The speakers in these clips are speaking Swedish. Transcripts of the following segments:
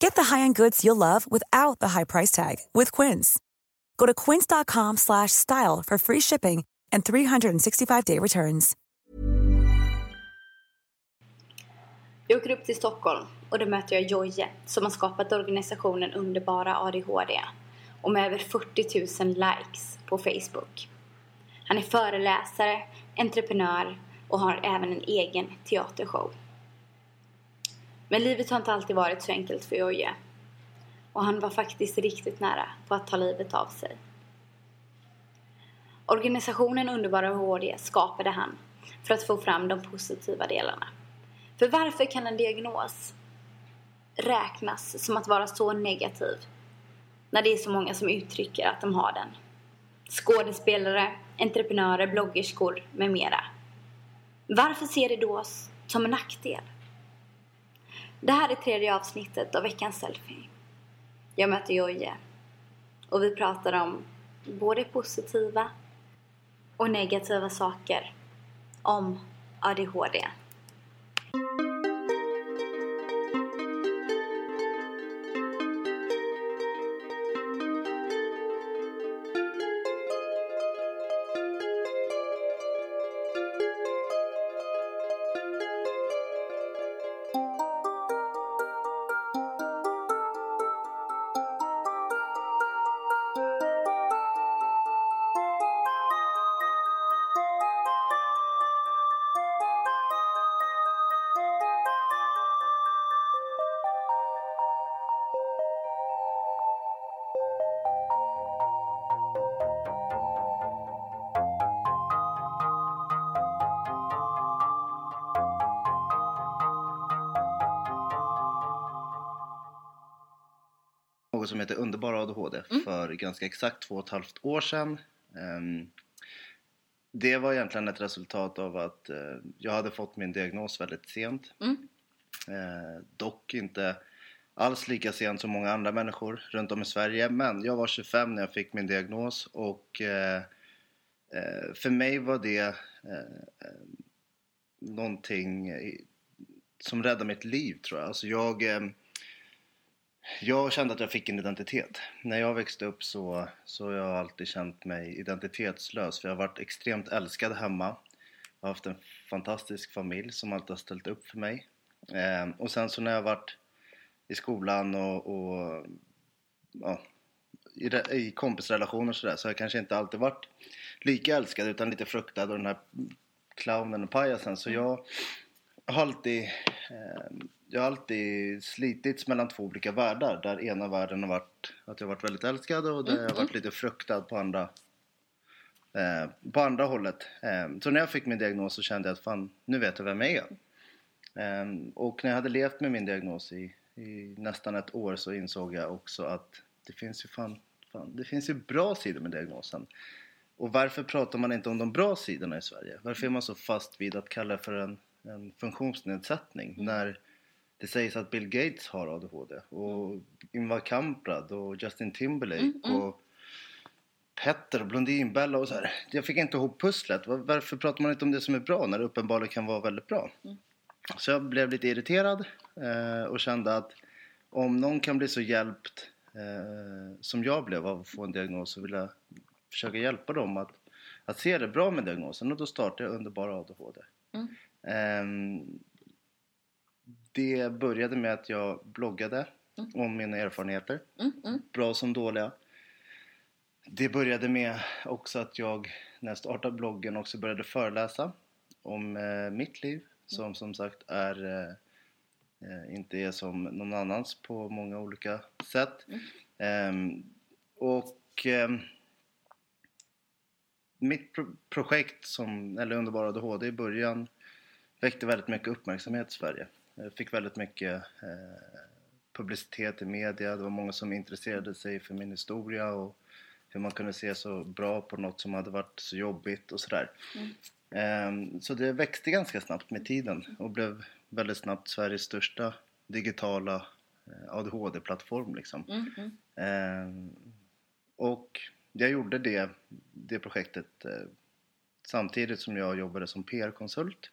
Get the high-end goods you'll love without the high price tag with Quince. Go to quince.com/style for free shipping and 365-day returns. Jag åker upp till Stockholm och då möter jag Joje som har skapat organisationen Underbara ADHD och med över 40 000 likes på Facebook. Han är föreläsare, entreprenör och har även en egen teatershow. Men livet har inte alltid varit så enkelt för Jojje. Och han var faktiskt riktigt nära på att ta livet av sig. Organisationen Underbara HD skapade han för att få fram de positiva delarna. För varför kan en diagnos räknas som att vara så negativ när det är så många som uttrycker att de har den? Skådespelare, entreprenörer, bloggerskor med mera. Varför ser det då som en nackdel? Det här är tredje avsnittet av veckans selfie. Jag möter Jojje och vi pratar om både positiva och negativa saker om ADHD. ADHD Mm. för ganska exakt två och ett halvt år sedan. Ehm, Det var egentligen ett resultat av att eh, jag hade fått min diagnos väldigt sent. Mm. Eh, Dock inte alls lika sent som många andra människor runt om i Sverige. Men jag var 25 när jag fick min diagnos och eh, för mig var det någonting som räddade mitt liv tror jag. Alltså jag, jag kände att jag fick en identitet. När jag växte upp så, så har jag alltid känt mig identitetslös. För jag har varit extremt älskad hemma. Jag har haft en fantastisk familj som alltid har ställt upp för mig. Eh, och sen så när jag har varit i skolan och, och ja, i, i kompisrelationer och sådär så har jag kanske inte alltid varit lika älskad utan lite fruktad och den här clownen och pajasen. Så jag har alltid, eh, jag har alltid slitits mellan två olika världar. Där ena världen har varit att jag har varit väldigt älskad och där jag har varit lite fruktad på andra eh, på andra hållet. Eh, så när jag fick min diagnos så kände jag att fan, nu vet jag vem jag är. Eh, och när jag hade levt med min diagnos i, i nästan ett år så insåg jag också att det finns ju fan, fan det finns ju bra sidor med diagnosen. Och varför pratar man inte om de bra sidorna i Sverige? Varför är man så fast vid att kalla det för en, en funktionsnedsättning när det sägs att Bill Gates har ADHD och Ingvar Kamprad och Justin Timberlake och Petter och Blondinbella och så här. Jag fick inte ihop pusslet. Var- Varför pratar man inte om det som är bra när det uppenbarligen kan vara väldigt bra? Så jag blev lite irriterad eh, och kände att om någon kan bli så hjälpt eh, som jag blev av att få en diagnos så vill jag försöka hjälpa dem att, att se det bra med diagnosen och då startade jag Underbara ADHD. Mm. Ehm, det började med att jag bloggade Mm. om mina erfarenheter, Mm, mm. bra som dåliga. Det började med också att jag när jag startade bloggen också började föreläsa om eh, mitt liv som som sagt är eh, eh, inte är som någon annans på många olika sätt. Ehm, och ehm, mitt pro projekt som, eller Underbara ADHD i början väckte väldigt mycket uppmärksamhet i Sverige. Jag fick väldigt mycket eh, publicitet i media. Det var många som intresserade sig för min historia och hur man kunde se så bra på något som hade varit så jobbigt och sådär. Mm. Så det växte ganska snabbt med tiden och blev väldigt snabbt Sveriges största digitala eh, ADHD-plattform liksom. Mm, mm. Ehm, och jag gjorde det, det projektet eh, samtidigt som jag jobbade som PR-konsult.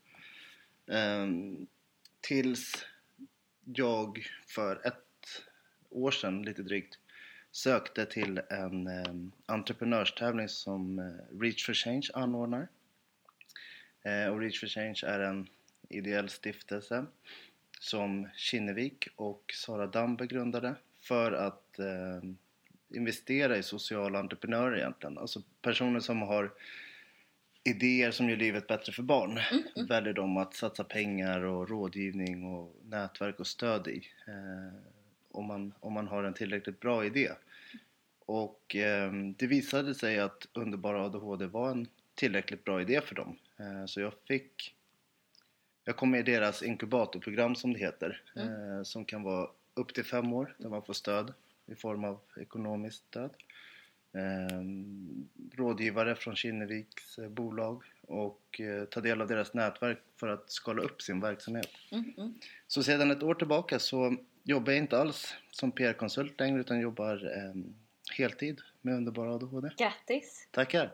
Ehm, tills jag för ett år sedan, lite drygt, sökte till en eh, entreprenörstävling som eh, Reach for Change anordnar. Eh, och Reach for Change är en ideell stiftelse som Kinnevik och Sara Damberg grundade för att eh, investera i sociala entreprenörer egentligen. Alltså personer som har idéer som gör livet bättre för barn Mm, mm. väljer de att satsa pengar och rådgivning och nätverk och stöd i. Eh, om, man, om man har en tillräckligt bra idé. Och eh, det visade sig att Underbara ADHD var en tillräckligt bra idé för dem. Eh, så jag fick jag kom med i deras inkubatorprogram som det heter eh, som kan vara upp till fem år där man får stöd i form av ekonomiskt stöd. Eh, rådgivare från Kinneviks eh, bolag och eh, ta del av deras nätverk för att skala upp sin verksamhet. Mm, mm. Så sedan ett år tillbaka så jobbar jag inte alls som PR-konsult längre utan jobbar eh, heltid med Underbara ADHD. Grattis! Tackar!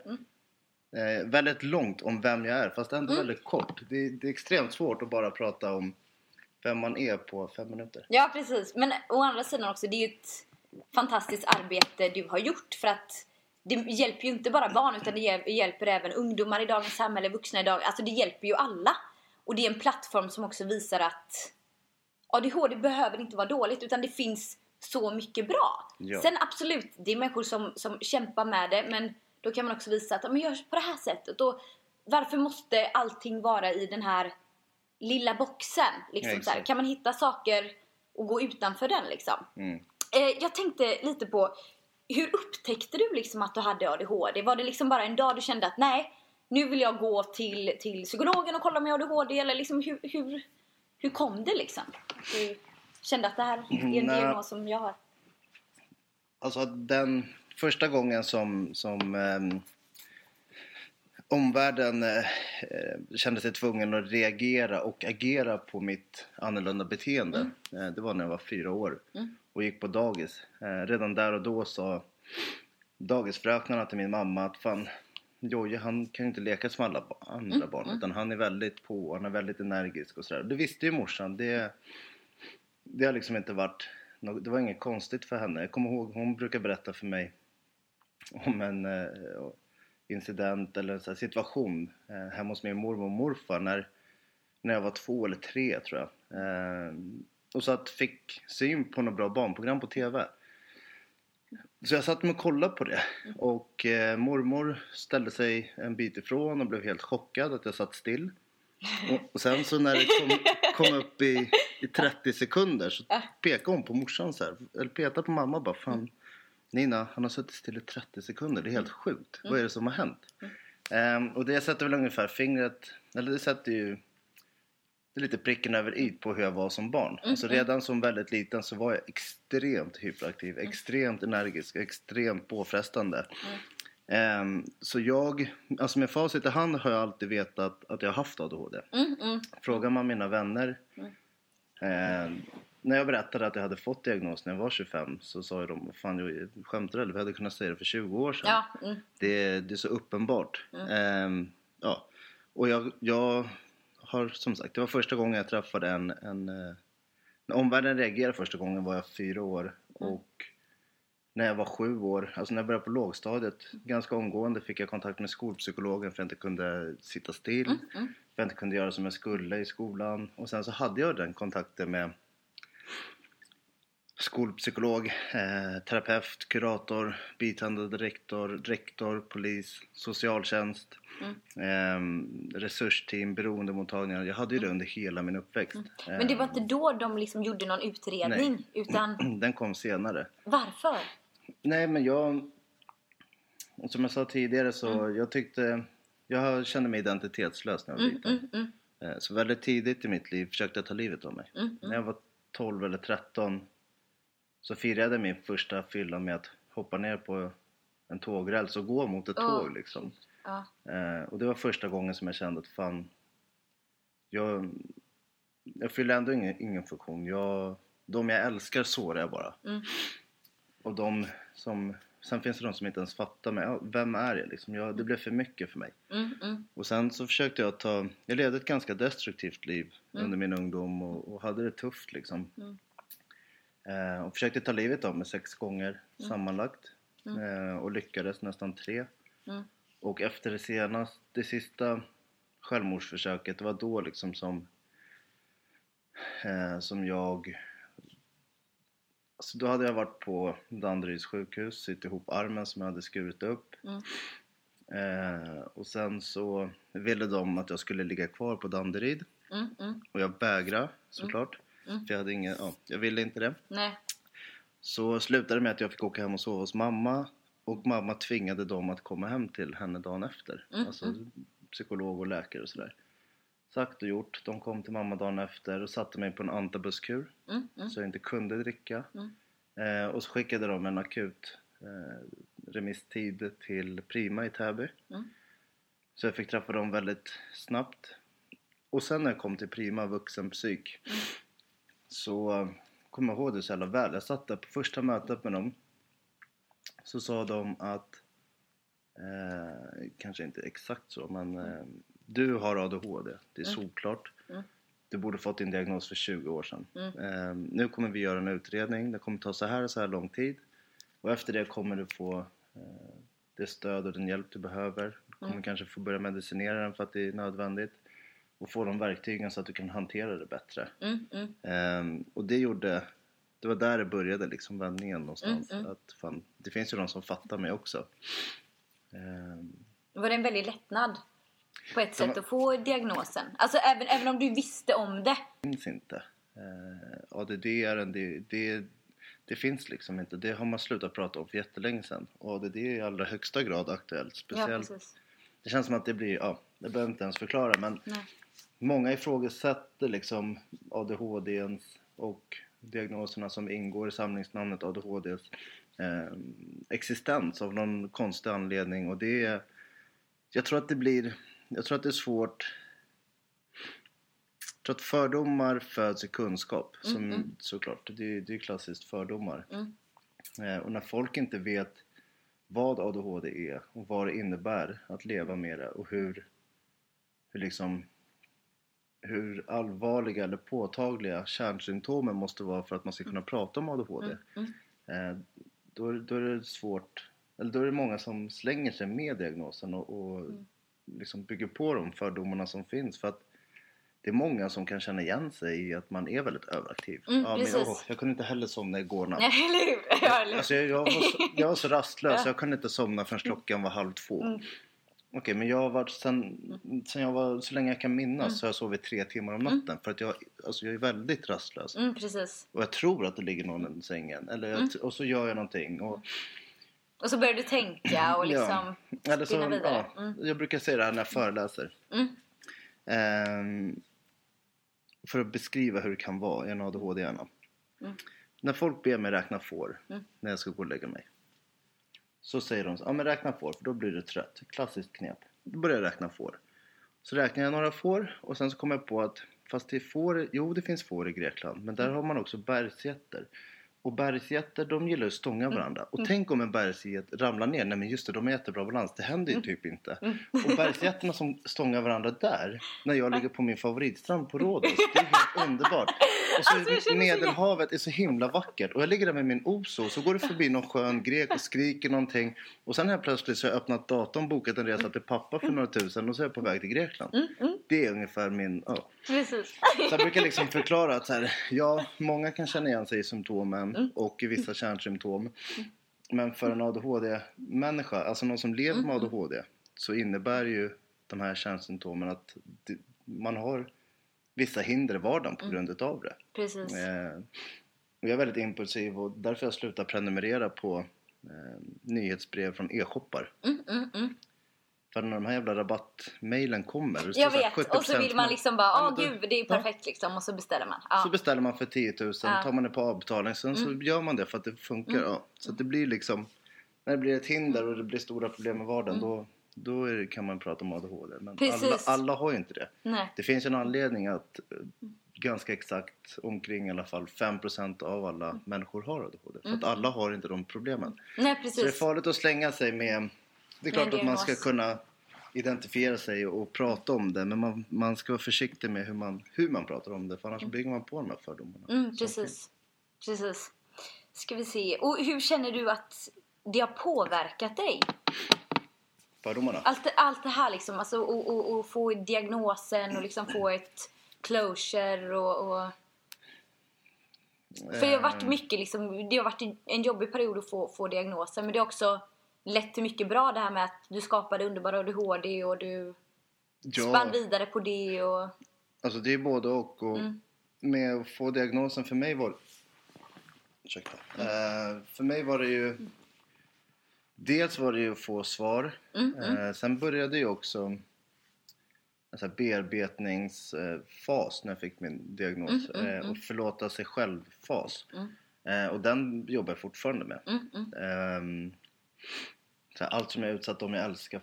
Eh, väldigt långt om vem jag är fast ändå väldigt kort. Det, det är extremt svårt att bara prata om vem man är på fem minuter. Ja, precis. Men å andra sidan också, det är ju ett fantastiskt arbete du har gjort för att det hjälper ju inte bara barn utan det hjäl- hjälper även ungdomar i dagens samhälle, vuxna idag. Alltså det hjälper ju alla. Och det är en plattform som också visar att ADHD behöver inte vara dåligt utan det finns så mycket bra. Ja. Sen absolut, det är människor som, som kämpar med det men då kan man också visa att men gör på det här sättet. Och varför måste allting vara i den här lilla boxen? Liksom, Ja. Kan man hitta saker och gå utanför den liksom? Mm. Eh, jag tänkte lite på hur upptäckte du liksom att du hade ADHD? Var det liksom bara en dag du kände att nej, nu vill jag gå till, till psykologen och kolla om jag har ADHD? Eller liksom hur, hur, hur kom det liksom? Du kände att det här är en Nej. diagnos som jag har? Alltså den första gången som, som ehm, omvärlden eh, kände sig tvungen att reagera och agera på mitt annorlunda beteende. Eh, det var när jag var fyra år och gick på dagis. Eh, redan där och då sa dagisfröknarna till min mamma att fan Jojje han kan ju inte leka som alla andra barn utan han är väldigt på, han är väldigt energisk och sådär. Det visste ju morsan. Det, det har liksom inte varit det var inget konstigt för henne. Jag kommer ihåg, hon brukar berätta för mig om en eh, incident eller en situation eh, hemma hos min mormor och morfar när, när jag var två eller tre tror jag. Eh, och så att fick syn på något bra barnprogram på TV. Så jag satt mig och kollade på det och eh, mormor ställde sig en bit ifrån och blev helt chockad att jag satt still. Och, och sen så när det kom, kom upp i, i 30 sekunder så pekade hon på morsan så här, eller petade på mamma bara fan Nina, han har suttit still i 30 sekunder, det är helt sjukt. Vad är det som har hänt? Ehm, och det sätter väl ungefär fingret, eller det sätter ju det är lite pricken över i på hur jag var som barn. Alltså redan som väldigt liten så var jag extremt hyperaktiv, extremt energisk, extremt påfrestande. Ehm, så jag, alltså med facit i hand har jag alltid vetat att jag har haft ADHD. Mm, mm. Frågar man mina vänner eh, när jag berättade att jag hade fått diagnos när jag var 25 så sa de "Vad fan jag skämtar eller? Vi hade kunnat säga det för 20 år sedan. Ja, mm. Det, det är så uppenbart. Ehm, ja. Och jag, jag har som sagt, det var första gången jag träffade en, en eh, när omvärlden reagerade första gången var jag fyra år. Och när jag var sju år, alltså när jag började på lågstadiet, ganska omgående fick jag kontakt med skolpsykologen för att jag inte kunde sitta still, för att jag inte kunde göra som jag skulle i skolan. Och sen så hade jag den kontakten med skolpsykolog, eh, terapeut, kurator, biträdande rektor, rektor, polis, socialtjänst. Ehm, resursteam, beroendemottagningar. Jag hade ju det under hela min uppväxt. Men det var inte då de liksom gjorde någon utredning? Nej. Utan Ehm, Den kom senare. varför? Nej men jag... Som jag sa tidigare så jag tyckte... Jag kände mig identitetslös när jag var liten. Mm, Eh, Så väldigt tidigt i mitt liv försökte jag ta livet av mig. Mm, När jag var 12 eller 13 så firade jag min första fylla med att hoppa ner på en tågräls och gå mot ett Åh, tåg liksom. Ja. Eh, och det var första gången som jag kände att fan, jag, jag fyller ändå ingen, ingen funktion. Jag, de jag älskar sårar jag bara. Mm. Och de som, sen finns det de som inte ens fattar mig. Ja, vem är jag liksom? Jag, det blev för mycket för mig. Mm, mm, Och sen så försökte jag ta, jag levde ett ganska destruktivt liv under min ungdom och, och hade det tufft liksom. Mm. Eh, och försökte ta livet av mig sex gånger sammanlagt. Eh, och lyckades nästan tre. Mm. Och efter det senaste, det sista självmordsförsöket, det var då liksom som eh, som jag Alltså då hade jag varit på Danderyds sjukhus, sytt ihop armen som jag hade skurit upp. Mm. Eh, och sen så ville de att jag skulle ligga kvar på Danderyd. mm, mm. Och jag vägrade såklart. Mm. För jag hade ingen, ja, jag ville inte det. Nej. Så slutade det med att jag fick åka hem och sova hos mamma. Och mamma tvingade dem att komma hem till henne dagen efter. Mm, Alltså psykolog och läkare och sådär. Sagt och gjort. De kom till mamma dagen efter och satte mig på en antabuskur. Mm, mm. Så jag inte kunde dricka. Mm. Eh, och så skickade de en akut eh, remisstid till Prima i Täby. Mm. Så jag fick träffa dem väldigt snabbt. Och sen när jag kom till Prima vuxenpsyk Mm. så eh, kommer jag ihåg det så jävla väl. Jag satt där på första mötet med dem. Så sa de att, eh, kanske inte exakt så, men eh, du har ADHD. Det är solklart. Mm. Du borde fått din diagnos för 20 år sedan. Mm. Eh, nu kommer vi göra en utredning. Det kommer ta så här och så här lång tid. Och efter det kommer du få eh, det stöd och den hjälp du behöver. Du kommer Mm. kanske få börja medicinera den för att det är nödvändigt. Och få de verktygen så att du kan hantera det bättre. Mm, mm. Ehm, och det gjorde... Det var där det började liksom vändningen någonstans. Mm, mm. Att fan, det finns ju de som fattar mig också. Ehm, Var det en väldig lättnad? På ett sätt men- att få diagnosen? Alltså även, även om du visste om det? finns inte. Eh, ADD är en, det, det, det finns liksom inte. Det har man slutat prata om för jättelänge sedan. Och ADD är i allra högsta grad aktuellt. Ja, Speciellt, precis. det känns som att det blir, ja, det behöver inte ens förklara men Nej. många ifrågasätter liksom ADHDns och diagnoserna som ingår i samlingsnamnet ADHDs eh, existens av någon konstig anledning och det är, jag tror att det blir, jag tror att det är svårt jag tror att fördomar föds i kunskap, som såklart, det är, det är klassiskt fördomar. Mm. Eh, och när folk inte vet vad ADHD är och vad det innebär att leva med det och hur, hur liksom hur allvarliga eller påtagliga kärnsymptomen måste vara för att man ska kunna prata om ADHD. Mm. Eh, då, då är det svårt, eller då är det många som slänger sig med diagnosen och, och Mm. liksom bygger på de fördomarna som finns. För att det är många som kan känna igen sig i att man är väldigt överaktiv. Mm, ja, men, åh, jag kunde inte heller somna igår natt. Nej, eller hur? Ja, eller hur? Alltså jag, jag, var så, jag var så rastlös, Ja. jag kunde inte somna förrän klockan var halv två. Mm. Okej, men jag har varit sen, sen jag var, så länge jag kan minnas så har jag sovit tre timmar om natten. För att jag, alltså jag är väldigt rastlös. Mm, precis. Och jag tror att det ligger någon i sängen. Eller jag, Mm. och så gör jag någonting. Och, Och så börjar du tänka och liksom Eller så, vidare. ja, Mm. Jag brukar säga det här när jag föreläser. Mm. Ehm, för att beskriva hur det kan vara i en ADHD-hjärna. Mm. När folk ber mig räkna får Mm. när jag ska gå och lägga mig. Så säger de ja men räkna får för då blir du trött. Klassiskt knep. Då börjar jag räkna får. Så räknar jag några får och sen så kommer jag på att fast det är får, jo det finns får i Grekland men där har man också bergsgetter. Och bergsgetter de gillar att stånga varandra. Och tänk om en bergsget ramlar ner. Nej men just det, de har jättebra balans. Det händer ju typ inte. Och bergsgetterna som stångar varandra där. När jag ligger på min favoritstrand på Rhodos. Det är helt underbart. Och så Alltså, Medelhavet är så himla vackert. Och jag ligger där med min Oso. Så går det förbi någon skön grek och skriker någonting. Och sen helt plötsligt så har jag öppnat datorn, bokat en resa till pappa för några tusen. Och så är jag på väg till Grekland. Det är ungefär min... Ja. Precis. Så jag brukar liksom förklara att så här, ja, många kan känna igen sig i symptomen och i vissa kärnsymptom. Men för en ADHD-människa, alltså någon som lever med ADHD, så innebär ju de här kärnsymptomen att man har vissa hinder i vardagen på grund utav det. Precis. Eh, och jag är väldigt impulsiv och därför har jag slutat prenumerera på eh, nyhetsbrev från e-shoppar. Mm, mm, mm. För när de här jävla rabattmailen kommer det Jag vet, och så vill man liksom bara, Ja, åh men då- gud det är perfekt liksom och så beställer man. Ja. Så beställer man för 10 000, Ja. Mm. tar man det på avbetalning, sen så gör man det för att det funkar. Ja. Så det blir liksom, när det blir ett hinder och det blir stora problem i vardagen då, då är det, kan man prata om ADHD. Men alla, Mm. Precis. alla har ju inte det. Nej. Det finns en anledning att eh, ganska exakt omkring i alla fall 5% av alla människor har ADHD. För att alla har inte de problemen. Nej Så det är precis. farligt att slänga sig med... Det är klart att man ska kunna identifiera sig och prata om det men man, man ska vara försiktig med hur man, hur man pratar om det för annars bygger man på de här fördomarna. Mm, precis. Precis. Ska vi se. Och hur känner du att det har påverkat dig? Fördomarna? Allt, allt det här liksom, alltså och, och, och få diagnosen och liksom få ett closure och... och... För det har varit Eh, mycket liksom, det har varit en jobbig period att få, få diagnosen men det har också lett till mycket bra det här med att du skapade underbara ADHD och du spann Ja, vidare på det och... alltså det är både och. och Mm. Med att få diagnosen för mig var... Ursäkta. Eh, för mig var det ju... Dels var det ju att få svar. Mm, Eh, sen började ju också här bearbetningsfas när jag fick min diagnos. Mm, mm, eh, och förlåta sig själv-fas. Mm. Och den jobbar jag fortfarande med. Mm, mm, Ehm, så här, allt som jag utsatt om jag älskar.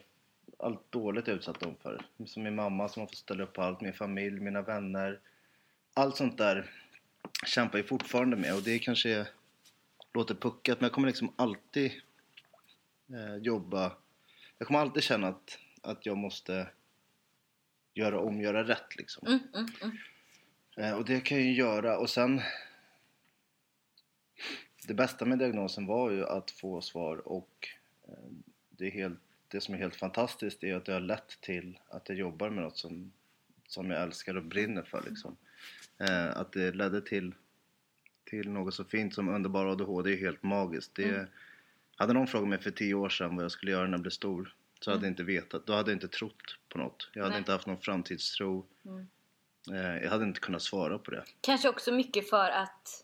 Allt dåligt jag utsatt om för. Som min mamma som har fått ställa upp på allt. Min familj, mina vänner. Allt sånt där kämpar jag fortfarande med. Och det kanske låter puckat men jag kommer liksom alltid eh, jobba. Jag kommer alltid känna att, att jag måste göra om, göra rätt liksom. mm, mm, mm. Eh, och det kan jag ju göra och sen Det bästa med diagnosen var ju att få svar och eh, det, helt, det som är helt fantastiskt är att det har lett till att jag jobbar med något som, som jag älskar och brinner för liksom. Eh, att det ledde till, till något så fint som underbar ADHD är helt magiskt. Det, Hade någon frågat mig för tio år sedan vad jag skulle göra när jag blev stor så hade jag inte vetat. Då hade jag inte trott på något. Jag hade Nej. inte haft någon framtidstro. Eh, jag hade inte kunnat svara på det. Kanske också mycket för att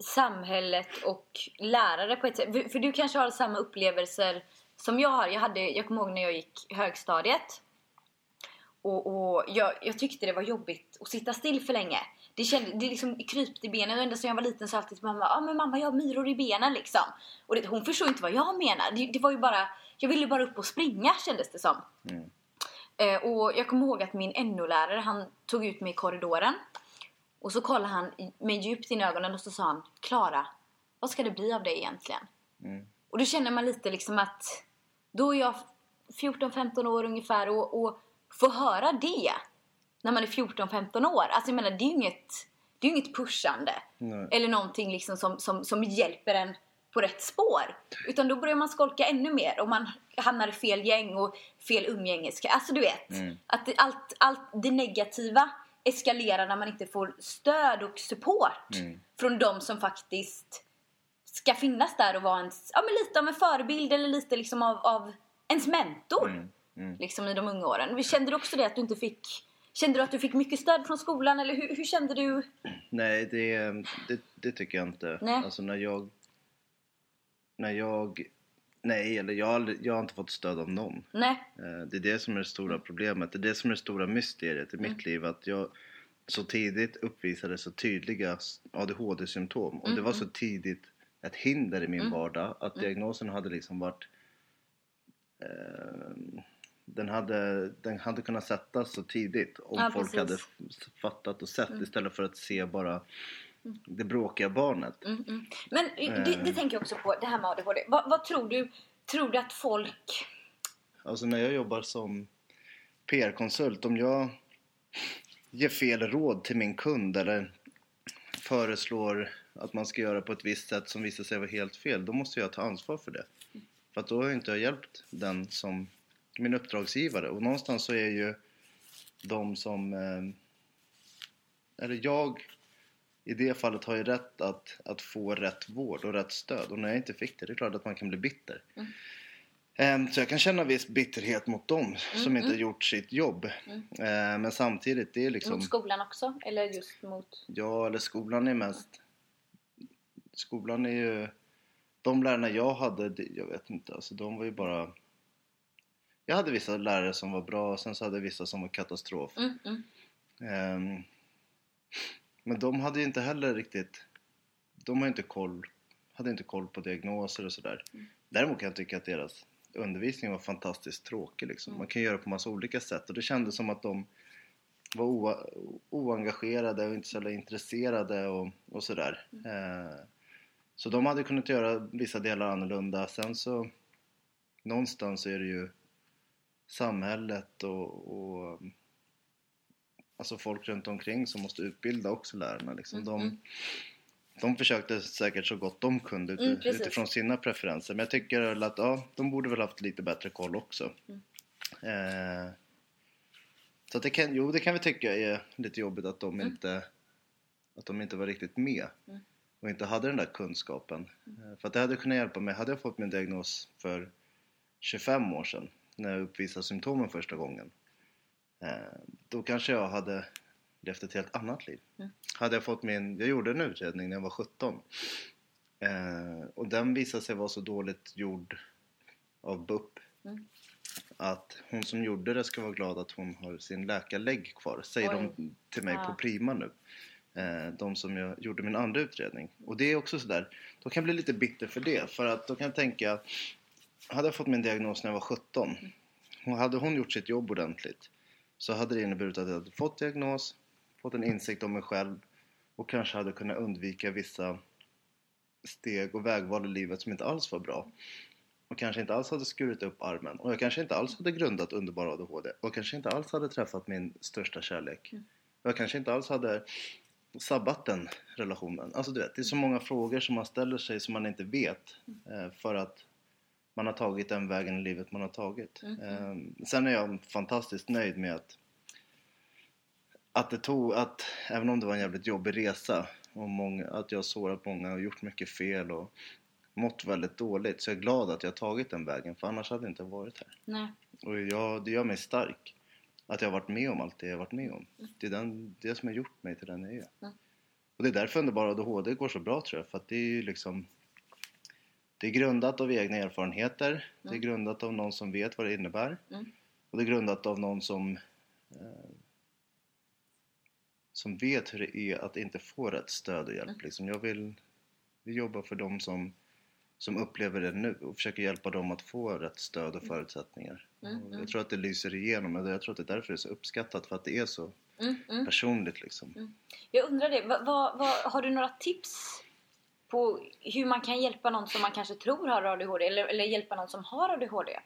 samhället och lärare på ett sätt. För, du kanske har samma upplevelser som jag har. Jag, hade, jag kommer ihåg när jag gick högstadiet. Och, och jag, jag tyckte det var jobbigt att sitta still för länge. Det, kände, det liksom krypte i benen. Och ända sedan jag var liten så alltid till mamma. Ja ah, men mamma jag har myror i benen liksom. Och det, hon förstod inte vad jag menar. Det, det var ju bara, jag ville bara upp och springa kändes det som. Mm. Eh, och jag kommer ihåg att min NO-lärare han tog ut mig i korridoren. Och så kollade han mig djupt in i ögonen och så sa han Klara, vad ska det bli av dig egentligen? Mm. Och då känner man lite liksom att då är jag 14-15 år ungefär och, och få höra det när man är 14-15 år. Alltså jag menar det är ju inget, det är inget pushande. Nej. Eller någonting liksom som, som, som hjälper en på rätt spår. Utan då börjar man skolka ännu mer och man hamnar i fel gäng och fel umgängeska. Alltså du vet. Mm. Att det, allt, allt det negativa eskalerar när man inte får stöd och support Mm. från de som faktiskt ska finnas där och vara ens, ja, men lite av en förebild eller lite liksom av, av ens mentor. Mm. Mm. Liksom i de unga åren. Kände du också det att du inte fick Kände du att du fick mycket stöd från skolan eller hur, hur kände du? Nej, det, det, det tycker jag inte. Nej. Alltså när jag... När jag... Nej, eller jag, har aldrig- jag har inte fått stöd av någon. Nej. Eh, Det är det som är det stora problemet. Det är det som är det stora mysteriet i Mm. mitt liv. Att jag så tidigt uppvisade så tydliga ADHD-symptom. Och det var så tidigt ett hinder i min Mm. vardag. Att diagnosen hade liksom varit... Eh, den, hade, den hade kunnat sättas så tidigt om Ja, folk precis. hade fattat och sett istället för att se bara det bråkiga barnet. Mm, mm. Men eh, det, det tänker jag också på, det här med ADHD. Vad, vad tror du? Tror du att folk... Alltså när jag jobbar som PR-konsult, om jag ger fel råd till min kund eller föreslår att man ska göra på ett visst sätt som visar sig vara helt fel, då måste jag ta ansvar för det. För att då har jag inte hjälpt den som min uppdragsgivare och någonstans så är ju de som eh, eller jag i det fallet har ju rätt att, att få rätt vård och rätt stöd och när jag inte fick det, det är klart att man kan bli bitter. Ehm, Så jag kan känna viss bitterhet mot dem som inte gjort sitt jobb. Ehm, Men samtidigt, det är liksom... Mot skolan också? Eller just mot... Ja, eller skolan är mest... Skolan är ju... De lärarna jag hade, jag vet inte, alltså de var ju bara... Jag hade vissa lärare som var bra, sen så hade jag vissa som var katastrof. Mm, mm. Ehm, men de hade ju inte heller riktigt... De har inte koll, hade inte koll på diagnoser och sådär. Däremot kan jag tycka att deras undervisning var fantastiskt tråkig. Liksom. Man kan göra på massa olika sätt och det kändes som att de var oa- oengagerade och inte så intresserade och, och sådär. Eh, så de hade kunnat göra vissa delar annorlunda. Sen så någonstans är det ju samhället och, och alltså folk runt omkring som måste utbilda också lärarna. Liksom. De, de försökte säkert så gott de kunde ut, Mm, utifrån sina preferenser. Men jag tycker att ja, de borde väl haft lite bättre koll också. Mm. Eh, så det kan, jo, det kan vi tycka är lite jobbigt att de, Mm. inte, att de inte var riktigt med och inte hade den där kunskapen. Mm. Eh, För att det hade kunnat hjälpa mig. Hade jag fått min diagnos för 25 år sedan när jag uppvisade symptomen första gången då kanske jag hade levt ett helt annat liv. Hade jag fått min, jag gjorde en utredning när jag var 17 eh, och den visade sig vara så dåligt gjord av BUP att hon som gjorde det ska vara glad att hon har sin läkarlägg kvar, säger Oj. de till mig på Ja. Prima nu. Eh, de som jag gjorde min andra utredning. Och det är också sådär, då kan jag bli lite bitter för det. För att då kan jag tänka, hade jag fått min diagnos när jag var 17 och hade hon gjort sitt jobb ordentligt så hade det inneburit att jag hade fått diagnos, fått en insikt om mig själv och kanske hade kunnat undvika vissa steg och vägval i livet som inte alls var bra. Och kanske inte alls hade skurit upp armen. Och jag kanske inte alls hade grundat underbar ADHD. Och kanske inte alls hade träffat min största kärlek. Och jag kanske inte alls hade sabbat den relationen. Alltså du vet, det är så många frågor som man ställer sig som man inte vet. Eh, för att man har tagit den vägen i livet man har tagit. Eh, sen är jag fantastiskt nöjd med att att det tog, att även om det var en jävligt jobbig resa och många, att jag har sårat många och gjort mycket fel och mått väldigt dåligt så jag är glad att jag har tagit den vägen för annars hade jag inte varit här. Nej. Och jag, det gör mig stark att jag har varit med om allt det jag har varit med om. Det är den, det som har gjort mig till den jag är. Mm. Och det är därför Underbara ADHD går så bra tror jag för att det är ju liksom det är grundat av egna erfarenheter. Det är grundat av någon som vet vad det innebär. Mm. Och det är grundat av någon som eh, som vet hur det är att inte få rätt stöd och hjälp. Mm. Liksom jag vill, vill jobba för dem som, som upplever det nu och försöka hjälpa dem att få rätt stöd och förutsättningar. Mm, Och Jag tror att det lyser igenom och jag tror att det är därför det är så uppskattat för att det är så Mm, mm. personligt liksom. Jag undrar det, vad, vad, vad, har du några tips på hur man kan hjälpa någon som man kanske tror har ADHD eller, eller hjälpa någon som har ADHD?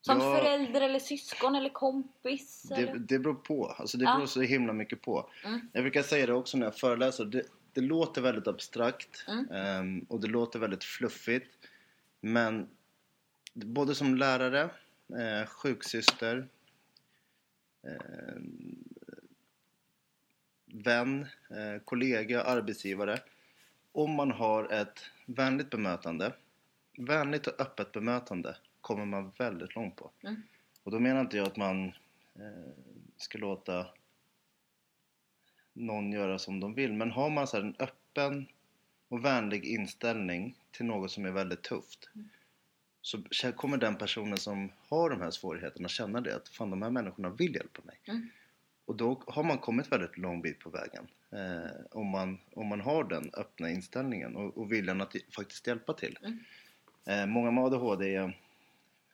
Som Ja. förälder eller syskon eller kompis? Det, eller? det beror på. Alltså det Ja. beror så himla mycket på. Mm. Jag brukar säga det också när jag föreläser. Det, det låter väldigt abstrakt Mm. ehm, och det låter väldigt fluffigt. Men både som lärare, eh, sjuksyster, eh, vän, eh, kollega, arbetsgivare. Om man har ett vänligt bemötande, vänligt och öppet bemötande kommer man väldigt långt på. Mm. Och då menar inte jag att man eh, ska låta någon göra som de vill. Men har man så en öppen och vänlig inställning till något som är väldigt tufft så kä- kommer den personen som har de här svårigheterna känna det att fan de här människorna vill hjälpa mig. Mm. Och då har man kommit väldigt lång bit på vägen. Eh, om, man, om man har den öppna inställningen och, och viljan att faktiskt hjälpa till. Mm. Eh, många med ADHD är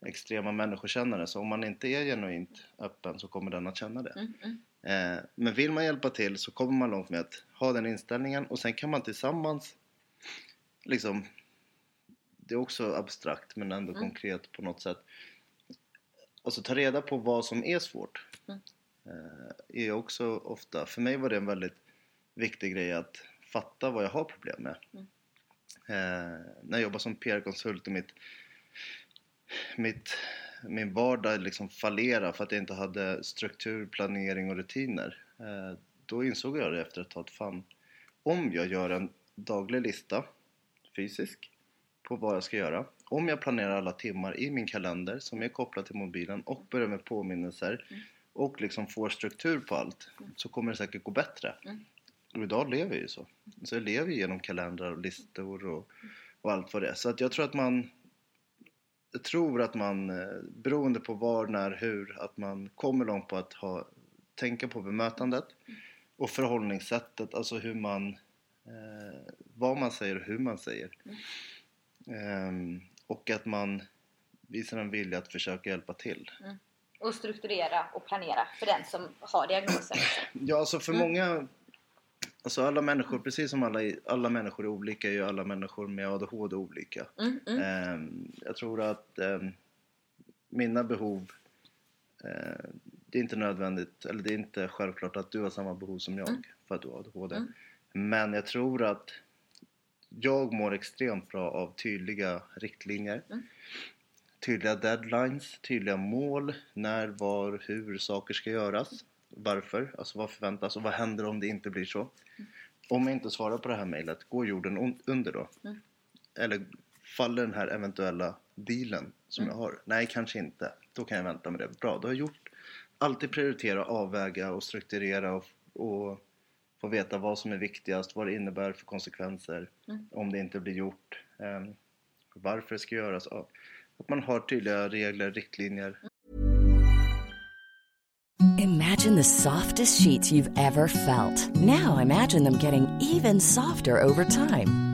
extrema människokännare så om man inte är genuint öppen så kommer den att känna det. Mm, mm. Eh, men vill man hjälpa till så kommer man långt med att ha den inställningen och sen kan man tillsammans liksom det är också abstrakt men ändå konkret på något sätt alltså ta reda på vad som är svårt Mm. eh, är också ofta, för mig var det en väldigt viktig grej att fatta vad jag har problem med eh, när jag jobbade som PR-konsult och mitt mitt, min vardag liksom fallera för att jag inte hade struktur, planering och rutiner. Eh, då insåg jag det efter ett tag att fan, om jag gör en daglig lista, fysisk, på vad jag ska göra om jag planerar alla timmar i min kalender som är kopplad till mobilen och börjar med påminnelser och liksom får struktur på allt så kommer det säkert gå bättre. Och idag lever ju så. Så jag lever ju genom kalendrar och listor och, och allt vad det är. Så att jag tror att man jag tror att man, eh, beroende på var, när, hur, att man kommer långt på att ha, tänka på bemötandet och förhållningssättet, alltså hur man, eh, vad man säger och hur man säger. Ehm, och att man visar en vilja att försöka hjälpa till. Och strukturera och planera för den som har diagnosen. Ja, alltså för många Alltså alla människor, precis som alla, alla människor är olika, är ju alla människor med ADHD olika. Mm, mm. Ehm, jag tror att ehm, mina behov, eh, det är inte nödvändigt, eller det är inte självklart att du har samma behov som jag för att du har ADHD. Mm. Men jag tror att jag mår extremt bra av tydliga riktlinjer. Tydliga deadlines, tydliga mål, när, var, hur saker ska göras. Varför, alltså vad förväntas och vad händer om det inte blir så? Om jag inte svarar på det här mejlet, går jorden un- under då? Mm. Eller faller den här eventuella dealen som Mm. jag har? Nej, kanske inte. Då kan jag vänta med det. Bra, då har jag gjort alltid prioritera, avväga och strukturera och, och få veta vad som är viktigast, vad det innebär för konsekvenser Mm. om det inte blir gjort, ehm, varför det ska göras. Ja. Att man har tydliga regler, riktlinjer. Imagine the softest sheets you've ever felt. Now imagine them getting even softer over time.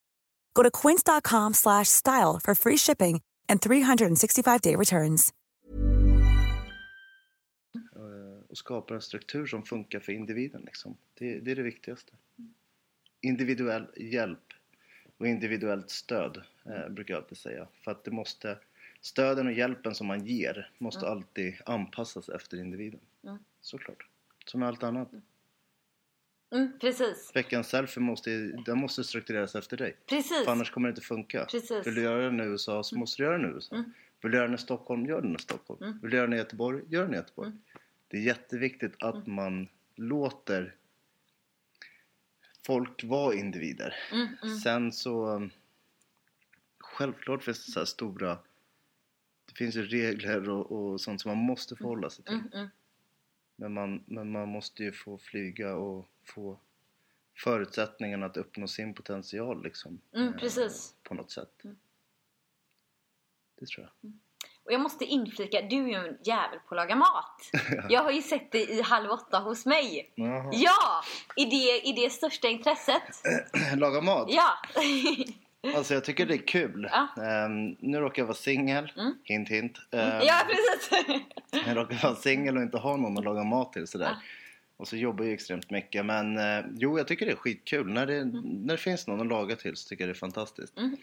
Go to quince.com slash style for free shipping and 365-day returns. eh, och skapar en struktur som funkar för individen. Liksom. Det, det är det viktigaste. Individuell hjälp och individuellt stöd eh, brukar jag alltid säga. För att det måste, stöden och hjälpen som man ger måste alltid anpassas efter individen. Såklart. Som med allt annat. Mm, precis. Veckans selfie måste, den måste struktureras efter dig. Precis. För annars kommer det inte funka. Precis. Vill du göra den i USA så måste du göra den i USA. Vill du göra den i Stockholm, gör den i Stockholm. Vill du göra den i Göteborg, gör den i Göteborg. Det är jätteviktigt att man låter folk vara individer. Sen så självklart finns det så här stora det finns ju regler och, och sånt som man måste förhålla sig till. Men, man, men man måste ju få flyga och få förutsättningarna att uppnå sin potential liksom. Mm, eh, precis. På något sätt. Det tror jag. Och jag måste inflika, du är ju en jävel på att laga mat. Jag har ju sett dig i Halv åtta hos mig. Jaha. Ja! I det, I det största intresset. Laga mat? Ja! Alltså jag tycker det är kul. Ja. Ehm, nu råkar jag vara singel. Hint hint. Ehm, ja, precis. Jag råkar vara singel och inte ha någon att laga mat till sådär. Och så jobbar jag extremt mycket. Men eh, jo, jag tycker det är skitkul. När det, när det finns någon att laga till så tycker jag det är fantastiskt. Mm,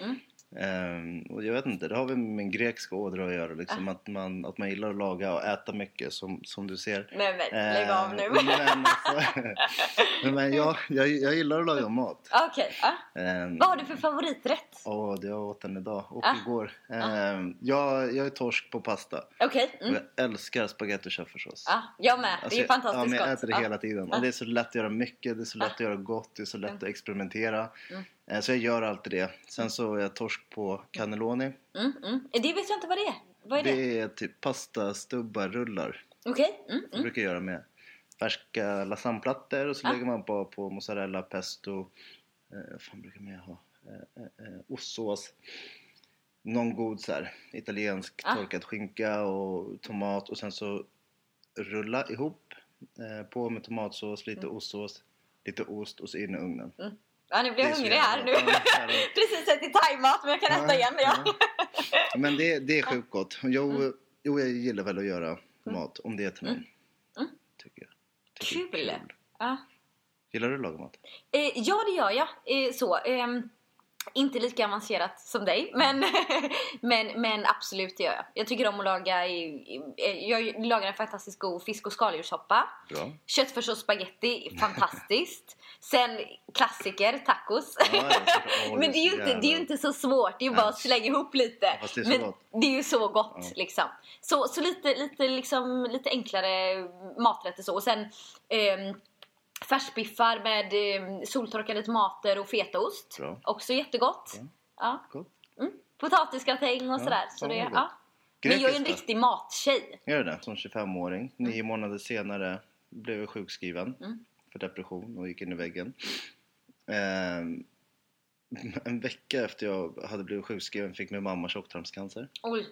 mm. Ehm, och jag vet inte, det har väl med grekiska ådra att göra liksom. Att, man, att man gillar att laga och äta mycket som, som du ser. Nej men lägg av nu. Men alltså, men jag, jag, jag gillar att laga mat. Okej, ja. Ehm, Vad har du för favoriträtt? Åh, det jag åt den idag och Ah. igår. Ehm, jag, jag är torsk på pasta. Okej. Och Mm. jag älskar spagetti och köttfärssås. Ja, jag med. Alltså, det är jag- fantastiskt ja, men jag gott. äter det Ja. hela tiden. Och det är så lätt att göra mycket, det är så lätt att göra gott, det är så lätt att experimentera. Mm. Eh, Så jag gör alltid det. Sen så är jag torsk på cannelloni. Mm, mm. Det vet jag inte vad det är. Vad är det? Det är typ pastastubbar, rullar. Okej. Mm, Jag mm. brukar göra med färska lasagneplattor och så Ah. lägger man på, på mozzarella, pesto, eh, fan brukar man ha? Eh, eh, eh, ostsås. Någon god så här, italiensk Ah. torkad skinka och tomat och sen så rulla ihop eh, på med tomatsås, lite Mm. ostsås, lite ost och så in i ugnen. Ja, nu blir jag hungrig här. Nu. Ja. Precis ätit thaimat men jag kan äta igen. Ja. Men det, det är sjukt gott. Jo, jo, jag gillar väl att göra mat om det är till mig. Mm. Tycker jag. Tycker är Kul. Ja. Gillar du att laga mat? Eh, ja, det gör jag. Eh, så. ehm, inte lika avancerat som dig, men, men, men absolut det gör jag. Jag tycker om att laga, i, jag lagar en fantastiskt god fisk och skaldjurssoppa. Bra. Köttfärs och spaghetti, fantastiskt. Sen klassiker, tacos. Ja, men det är, ju inte, det är inte så svårt, det är ju bara att slänga ihop lite. det men gott. det är ju så gott Ja. liksom. Så, så lite, lite, liksom, lite enklare maträtter så. Och sen ehm, färsbiffar med ehm, soltorkade tomater och fetaost. Bra. Också jättegott. Ja. Ja. Gott. Mm. Potatisgratäng och Ja, sådär. Så det, ja. Men jag är en riktig mattjej. Gör det som 25-åring. Nio månader senare blev jag sjukskriven Mm. för depression och gick in i väggen. Ehm, en vecka efter jag hade blivit sjukskriven fick min mamma tjocktarmscancer. Oj.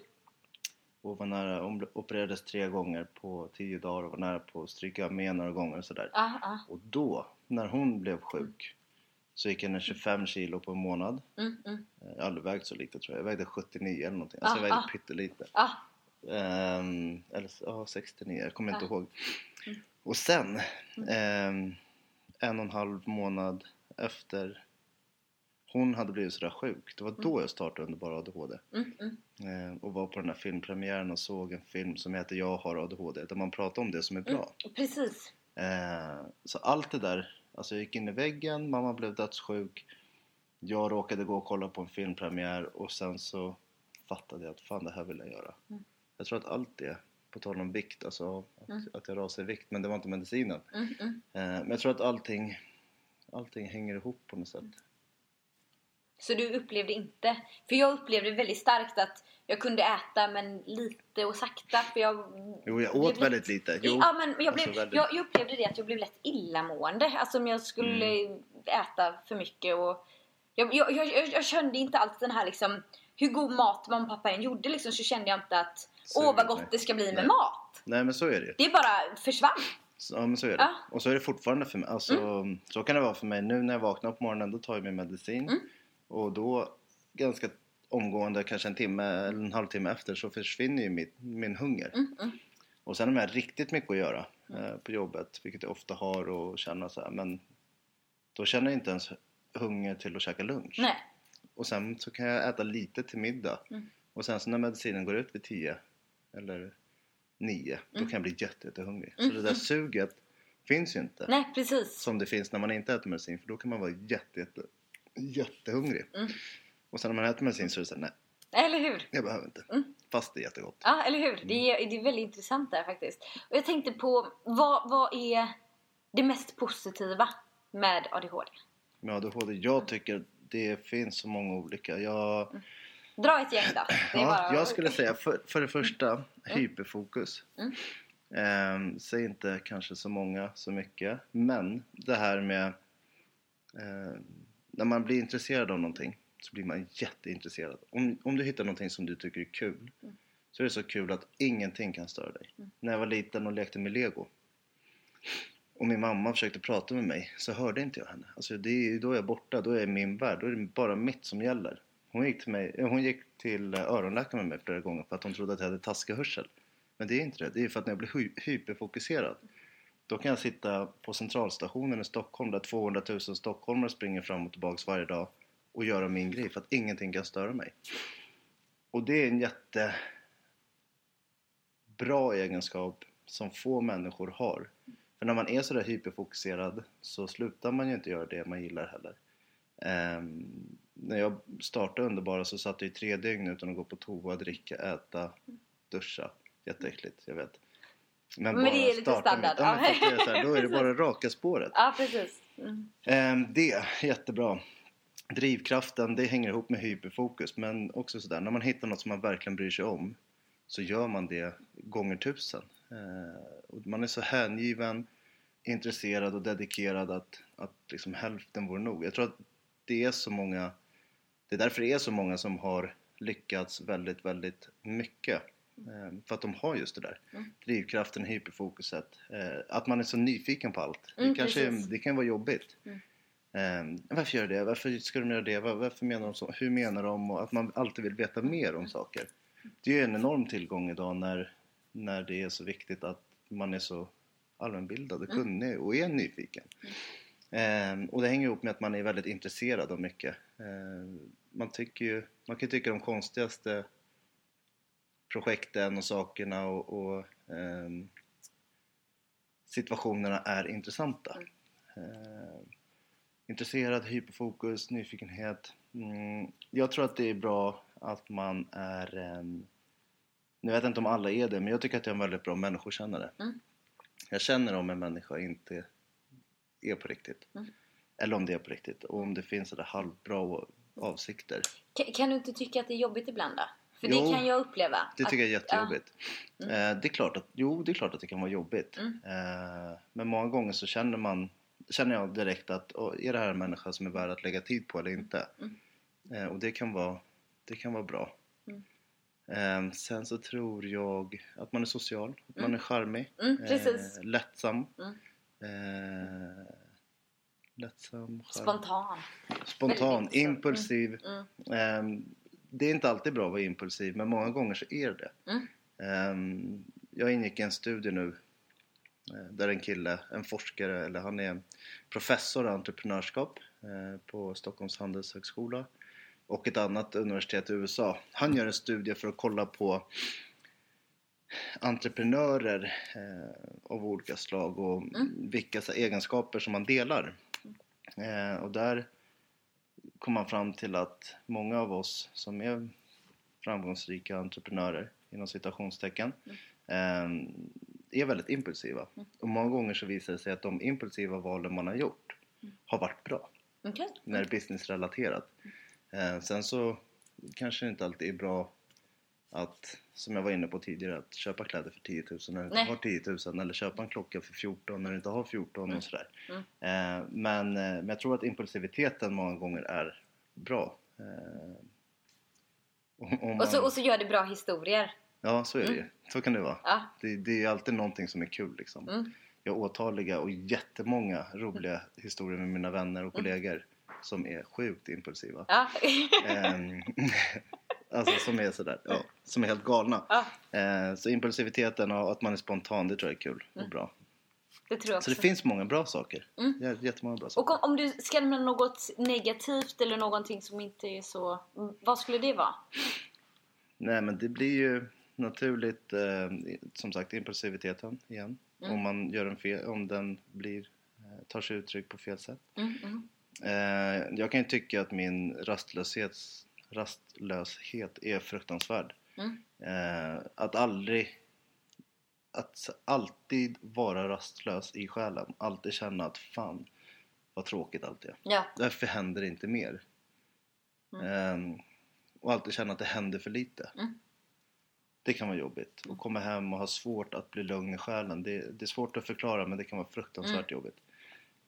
Och var nära, hon opererades tre gånger på tio dagar och var nära på att stryka med några gånger och sådär. Ah, ah. Och då, när hon blev sjuk, så gick jag ner 25 kilo på en månad. Mm, mm. Jag har aldrig vägt så lite tror jag. Jag vägde 79 eller någonting. Alltså jag Ah, vägde ah. pyttelite. Ah. Ehm, eller ja, 69, jag kommer inte Ah. ihåg. Och sen, ehm, en och en halv månad efter hon hade blivit sådär sjuk. Det var då jag startade Underbara ADHD. Mm, mm. Ehm, och var på den här filmpremiären och såg en film som heter Jag har ADHD. Där man pratar om det som är bra. Precis. Eh, så allt det där, alltså jag gick in i väggen, mamma blev dödssjuk. Jag råkade gå och kolla på en filmpremiär och sen så fattade jag att fan det här vill jag göra. Mm. Jag tror att allt det, på tal om vikt, alltså att, att jag rasade i vikt, men det var inte medicinen. Mm, mm. Eh, men jag tror att allting, allting hänger ihop på något sätt. Så du upplevde inte, för jag upplevde väldigt starkt att jag kunde äta men lite och sakta för jag Jo, jag blev åt lätt- väldigt lite. Jo, ja, men jag, blev, alltså väldigt- jag, jag upplevde det att jag blev lätt illamående. Alltså om jag skulle Mm. äta för mycket och jag, jag, jag, jag, kände inte alltid den här liksom hur god mat mamma och pappa än gjorde liksom så kände jag inte att Så åh vad nej. gott det ska bli med Nej. mat. Nej men så är det ju. Det bara försvann. Ja men så är det. Ja. Och så är det fortfarande för mig. Alltså, Så kan det vara för mig. Nu när jag vaknar på morgonen då tar jag min medicin. Mm. Och då ganska omgående, kanske en timme eller en halvtimme efter så försvinner ju mitt, min hunger. Mm, mm. Och sen om jag har riktigt mycket att göra eh, på jobbet, vilket jag ofta har och känner så här, men då känner jag inte ens hunger till att käka lunch. Nej. Och sen så kan jag äta lite till middag. Mm. Och sen så när medicinen går ut vid 10 eller 9, då kan jag bli jätte, jättehungrig. Mm. Så det där suget finns ju inte. Nej precis. Som det finns när man inte äter medicin, för då kan man vara jätte, jätte, jättehungrig. Mm. Och sen när man äter medicin så är det såhär, nej, Eller hur? jag behöver inte. Mm. Fast det är jättegott. Ja, eller hur? Det är, det är väldigt intressant där faktiskt. Och jag tänkte på, vad, vad är det mest positiva med ADHD? Med ADHD, jag tycker det finns så många olika. Jag, Dra ett gäng då. Ja, bara- jag skulle säga för, för det första, hyperfokus. Mm. Ehm, säg inte kanske så många så mycket, men det här med ehm, när man blir intresserad av någonting så blir man jätteintresserad. Om, om du hittar någonting som du tycker är kul så är det så kul att ingenting kan störa dig. När jag var liten och lekte med lego och min mamma försökte prata med mig så hörde inte jag henne. Alltså det är, då är jag borta, då är jag i min värld, då är det bara mitt som gäller. Hon gick till, mig, eh, hon gick till eh, öronläkaren med mig flera gånger för att hon trodde att jag hade taskig hörsel. Men det är inte det, det är för att när jag blir hy- hyperfokuserad då kan jag sitta på centralstationen i Stockholm där 200 000 stockholmare springer fram och tillbaks varje dag och göra min grej för att ingenting kan störa mig. Och det är en jätte bra egenskap som få människor har. För när man är sådär hyperfokuserad så slutar man ju inte göra det man gillar heller. Um, när jag startade Underbara så satt jag i tre dygn utan att gå på toa, dricka, äta, duscha. Jätteäckligt, jag vet. Men det är lite standard. Ja, men så här, då är det bara raka spåret. Ja, precis. Mm. Ehm, det, jättebra. Drivkraften, det hänger ihop med hyperfokus men också sådär, när man hittar något som man verkligen bryr sig om så gör man det gånger tusen. Ehm, man är så hängiven, intresserad och dedikerad att, att liksom hälften vore nog. Jag tror att det är så många, det är därför det är så många som har lyckats väldigt, väldigt mycket. Ehm, För att de har just det där. Mm. Drivkraften, hyperfokuset. eh, Att man är så nyfiken på allt. Mm, det, kanske är, precis. det kan vara jobbigt. Mm. Ehm, varför gör de det? Varför ska de göra det? Var- Varför menar de så? Hur menar de? Och att man alltid vill veta mer om saker. Det är en enorm tillgång idag när, när det är så viktigt att man är så allmänbildad och kunnig och är nyfiken. Ehm, och det hänger ihop med att man är väldigt intresserad av mycket. Man, tycker ju, man kan tycka de konstigaste projekten och sakerna och, och ehm, situationerna är intressanta. Ehm, intresserad, hyperfokus, nyfikenhet. Mm, jag tror att det är bra att man är ehm, nu vet jag inte om alla är det, men jag tycker att jag är en väldigt bra människokännare. Mm. Jag känner om en människa inte är på riktigt. Mm. Eller om det är på riktigt. Och om det finns sådär halvbra avsikter. Kan, kan du inte tycka att det är jobbigt ibland då? För Jo, det kan jag uppleva. Det tycker jag är att- jättejobbigt. Eh, det är klart att, jo, det är klart att det kan vara jobbigt. Mm. Eh, men många gånger så känner man känner jag direkt att åh, är det här en människa som är värd att lägga tid på eller inte? Eh, och det kan vara, det kan vara bra. Mm. Eh, sen så tror jag att man är social, att man är charmig, Mm, precis. eh, lättsam. Mm. Eh, lättsam, charm- Spontan. spontan, impulsiv. Mm. Det är inte alltid bra att vara impulsiv men många gånger så är det Mm. Ehm, Jag ingick i en studie nu eh, där en kille, en forskare, eller han är professor i entreprenörskap eh, på Stockholms handelshögskola och ett annat universitet i USA. Han gör en studie för att kolla på entreprenörer eh, av olika slag och vilka så, egenskaper som man delar. Eh, och där kom man fram till att många av oss som är framgångsrika entreprenörer inom citationstecken eh, är väldigt impulsiva. Och många gånger så visar det sig att de impulsiva valen man har gjort har varit bra Okej. när det är businessrelaterat. Eh, sen så kanske det inte alltid är bra att, som jag var inne på tidigare, att köpa kläder för 10 000 när du inte har 10 000 eller köpa en klocka för 14 när du inte har 14 och sådär. Eh, men, eh, men jag tror att impulsiviteten många gånger är bra. Eh, om- om Och, så, man- och så gör det bra historier. Ja, så är det ju. Så kan det vara. Ja. Det, det är alltid någonting som är kul liksom. Mm. Jag har åtaliga och jättemånga roliga historier med mina vänner och kollegor som är sjukt impulsiva. Ja. Ehm, alltså som är sådär, ja, som är helt galna. ja, Eh, så impulsiviteten och att man är spontan, det tror jag är kul och bra. det tror jag Så också. det finns många bra saker. Mm. Jä- Jättemånga bra Och saker. om, om du ska nämna något negativt eller någonting som inte är så... mm, Vad skulle det vara? Nej men det blir ju naturligt, eh, som sagt, impulsiviteten igen. Mm. Om man gör en fel, om den blir, eh, tar sig uttryck på fel sätt. Mm, mm. Eh, jag kan ju tycka att min rastlöshet, rastlöshet är fruktansvärd. Mm. Eh, att aldrig, att alltid vara rastlös i själen. Alltid känna att fan vad tråkigt allt är. Ja. Därför händer det inte mer. Eh, och alltid känna att det händer för lite. Mm. Det kan vara jobbigt. Och komma hem och ha svårt att bli lugn i själen. Det, det är svårt att förklara men det kan vara fruktansvärt jobbigt.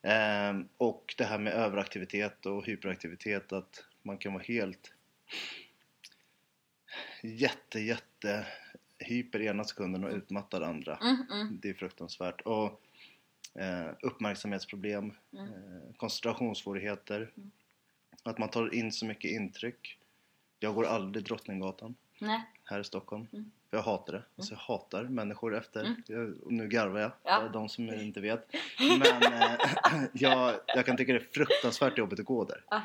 Ehm, och det här med överaktivitet och hyperaktivitet. Att man kan vara helt jätte, jätte hyper ena sekunden och utmattad andra. Mm, mm. Det är fruktansvärt. Och eh, uppmärksamhetsproblem, Mm. eh, koncentrationssvårigheter. Att man tar in så mycket intryck. Jag går aldrig Drottninggatan Nej. här i Stockholm. Mm. För jag hatar det. Alltså jag hatar människor efter. Jag, och nu garvar jag, Ja. de som inte vet. Men eh, jag, jag kan tycka det är fruktansvärt jobbigt att gå där. Ja.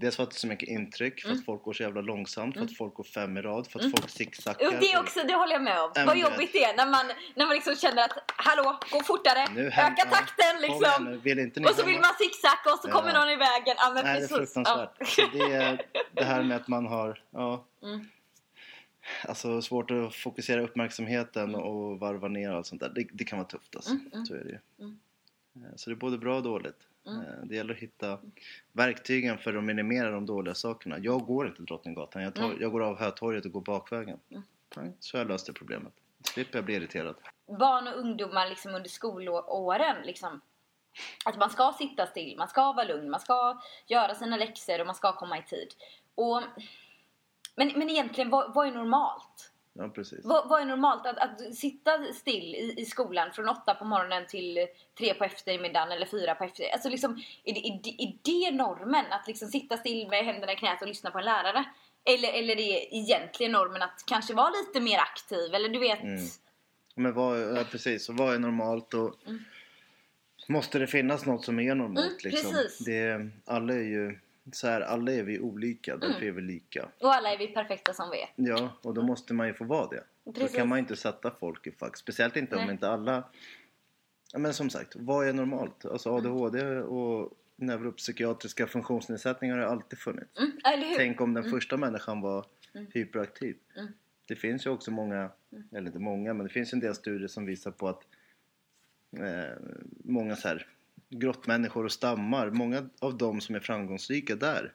Dels för att det är så mycket intryck, för att folk går så jävla långsamt, för att folk går fem i rad, för att folk zigzaggar. Det också, det håller jag med om. Vad jobbigt det är när man, när man liksom känner att hallå, gå fortare, Nu hem- öka takten liksom. nu, vill inte Och så vill man zigzacka och så kommer Ja. någon i vägen. Ja, men Nej, det är precis. fruktansvärt. Ja. Det är det här med att man har, ja. Mm. Alltså svårt att fokusera uppmärksamheten och varva ner och allt sånt där. Det, det kan vara tufft alltså. Mm, Så är det ju. Eh, Så det är både bra och dåligt. Eh, Det gäller att hitta verktygen för att minimera de dåliga sakerna. Jag går inte Drottninggatan. Jag, tar, jag går av Hötorget och går bakvägen. Nej, Så jag löst det problemet. Slipper jag bli irriterad. barn och ungdomar liksom under skolåren. Liksom, att man ska sitta still, man ska vara lugn, man ska göra sina läxor och man ska komma i tid. Och, men, men egentligen, vad, vad är normalt? Ja, precis. Vad, vad är normalt? Att, att sitta still i, i skolan från åtta på morgonen till tre på eftermiddagen eller fyra på eftermiddagen. Alltså liksom, är, det, är, det, är det normen? Att liksom sitta still med händerna i knät och lyssna på en lärare? Eller, eller är det egentligen normen att kanske vara lite mer aktiv? Eller du vet... Mm. Men vad, ja, precis, och vad är normalt och måste det finnas något som är normalt Mm, liksom? precis. Det, alla är ju så här, alla är vi olika, Mm. därför är vi lika. Och alla är vi perfekta som vi är. Ja, och då måste man ju få vara det. Då Precis. kan man inte sätta folk i fack. Speciellt inte om Nej. inte alla... Men som sagt, vad är normalt? Alltså Mm. ADHD och neuropsykiatriska funktionsnedsättningar har alltid funnits. Mm, eller hur? Tänk om den första människan var hyperaktiv. Mm. Det finns ju också många, eller inte många, men det finns en del studier som visar på att eh, många så här grottmänniskor och stammar, många av dem som är framgångsrika där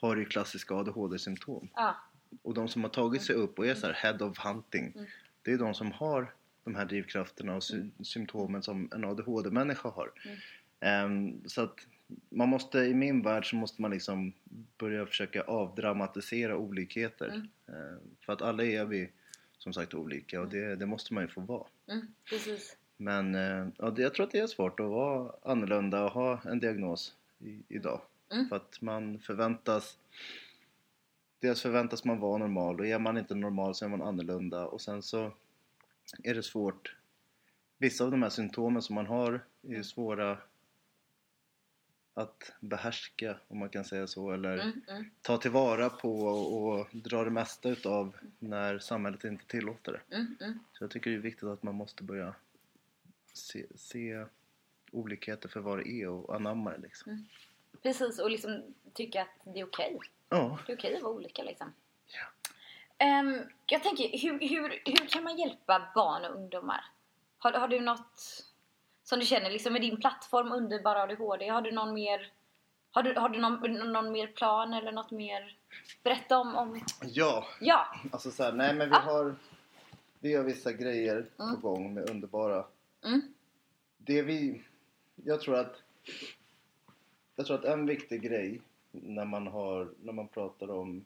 har ju klassiska ADHD-symptom. Ja. Och de som har tagit sig upp och är så här head of hunting, Mm. det är de som har de här drivkrafterna och sy- symptomen som en ADHD-människa har. Mm. Ehm, så att man måste, i min värld så måste man liksom börja försöka avdramatisera olikheter. Mm. Ehm, för att alla är vi som sagt olika och det, det måste man ju få vara. Mm, precis. Men eh, ja, jag tror att det är svårt att vara annorlunda och ha en diagnos i, idag. Mm. För att man förväntas Dels förväntas man vara normal och är man inte normal så är man annorlunda och sen så är det svårt Vissa av de här symptomen som man har är svåra att behärska om man kan säga så eller Mm, mm, ta tillvara på och, och dra det mesta utav när samhället inte tillåter det. mm, mm. Så jag tycker det är viktigt att man måste börja se, se olikheter för vad det är och anamma det liksom. Precis, och liksom tycka att det är okej. Ja, Det är okej att vara olika liksom. Ja. Ehm, jag tänker, hur, hur, hur kan man hjälpa barn och ungdomar? Har, har du något som du känner liksom med din plattform Underbara ADHD? Har du någon mer har du, har du någon, någon, mer plan eller något mer? Berätta om... om ja ja! alltså så här, nej men vi har vi har vissa grejer på gång med underbara. Mm. Det vi, jag tror att jag tror att en viktig grej när man har, när man pratar om